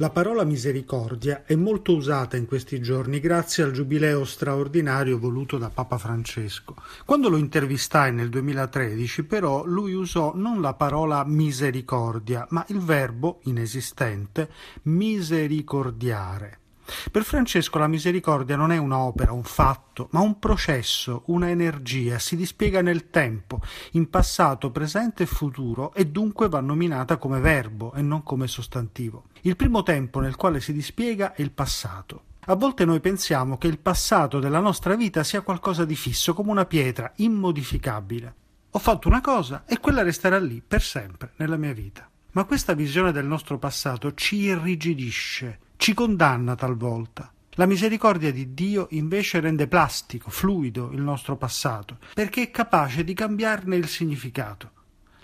La parola misericordia è molto usata in questi giorni grazie al giubileo straordinario voluto da Papa Francesco. Quando lo intervistai nel 2013, però, lui usò non la parola misericordia, ma il verbo inesistente misericordiare. Per Francesco la misericordia non è un'opera, un fatto, ma un processo, una energia, si dispiega nel tempo, in passato, presente e futuro e dunque va nominata come verbo e non come sostantivo. Il primo tempo nel quale si dispiega è il passato. A volte noi pensiamo che il passato della nostra vita sia qualcosa di fisso, come una pietra, immodificabile. Ho fatto una cosa e quella resterà lì per sempre nella mia vita. Ma questa visione del nostro passato ci irrigidisce, ci condanna talvolta. La misericordia di Dio invece rende plastico, fluido il nostro passato, perché è capace di cambiarne il significato.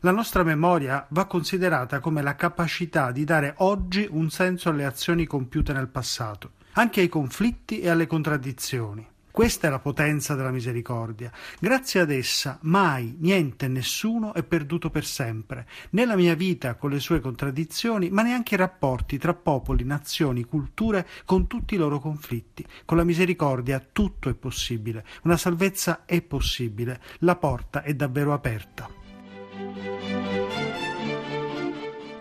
La nostra memoria va considerata come la capacità di dare oggi un senso alle azioni compiute nel passato, anche ai conflitti e alle contraddizioni. Questa è la potenza della misericordia. Grazie ad essa mai, niente, nessuno è perduto per sempre, né la mia vita con le sue contraddizioni, ma neanche i rapporti tra popoli, nazioni, culture con tutti i loro conflitti. Con la misericordia tutto è possibile, una salvezza è possibile, la porta è davvero aperta.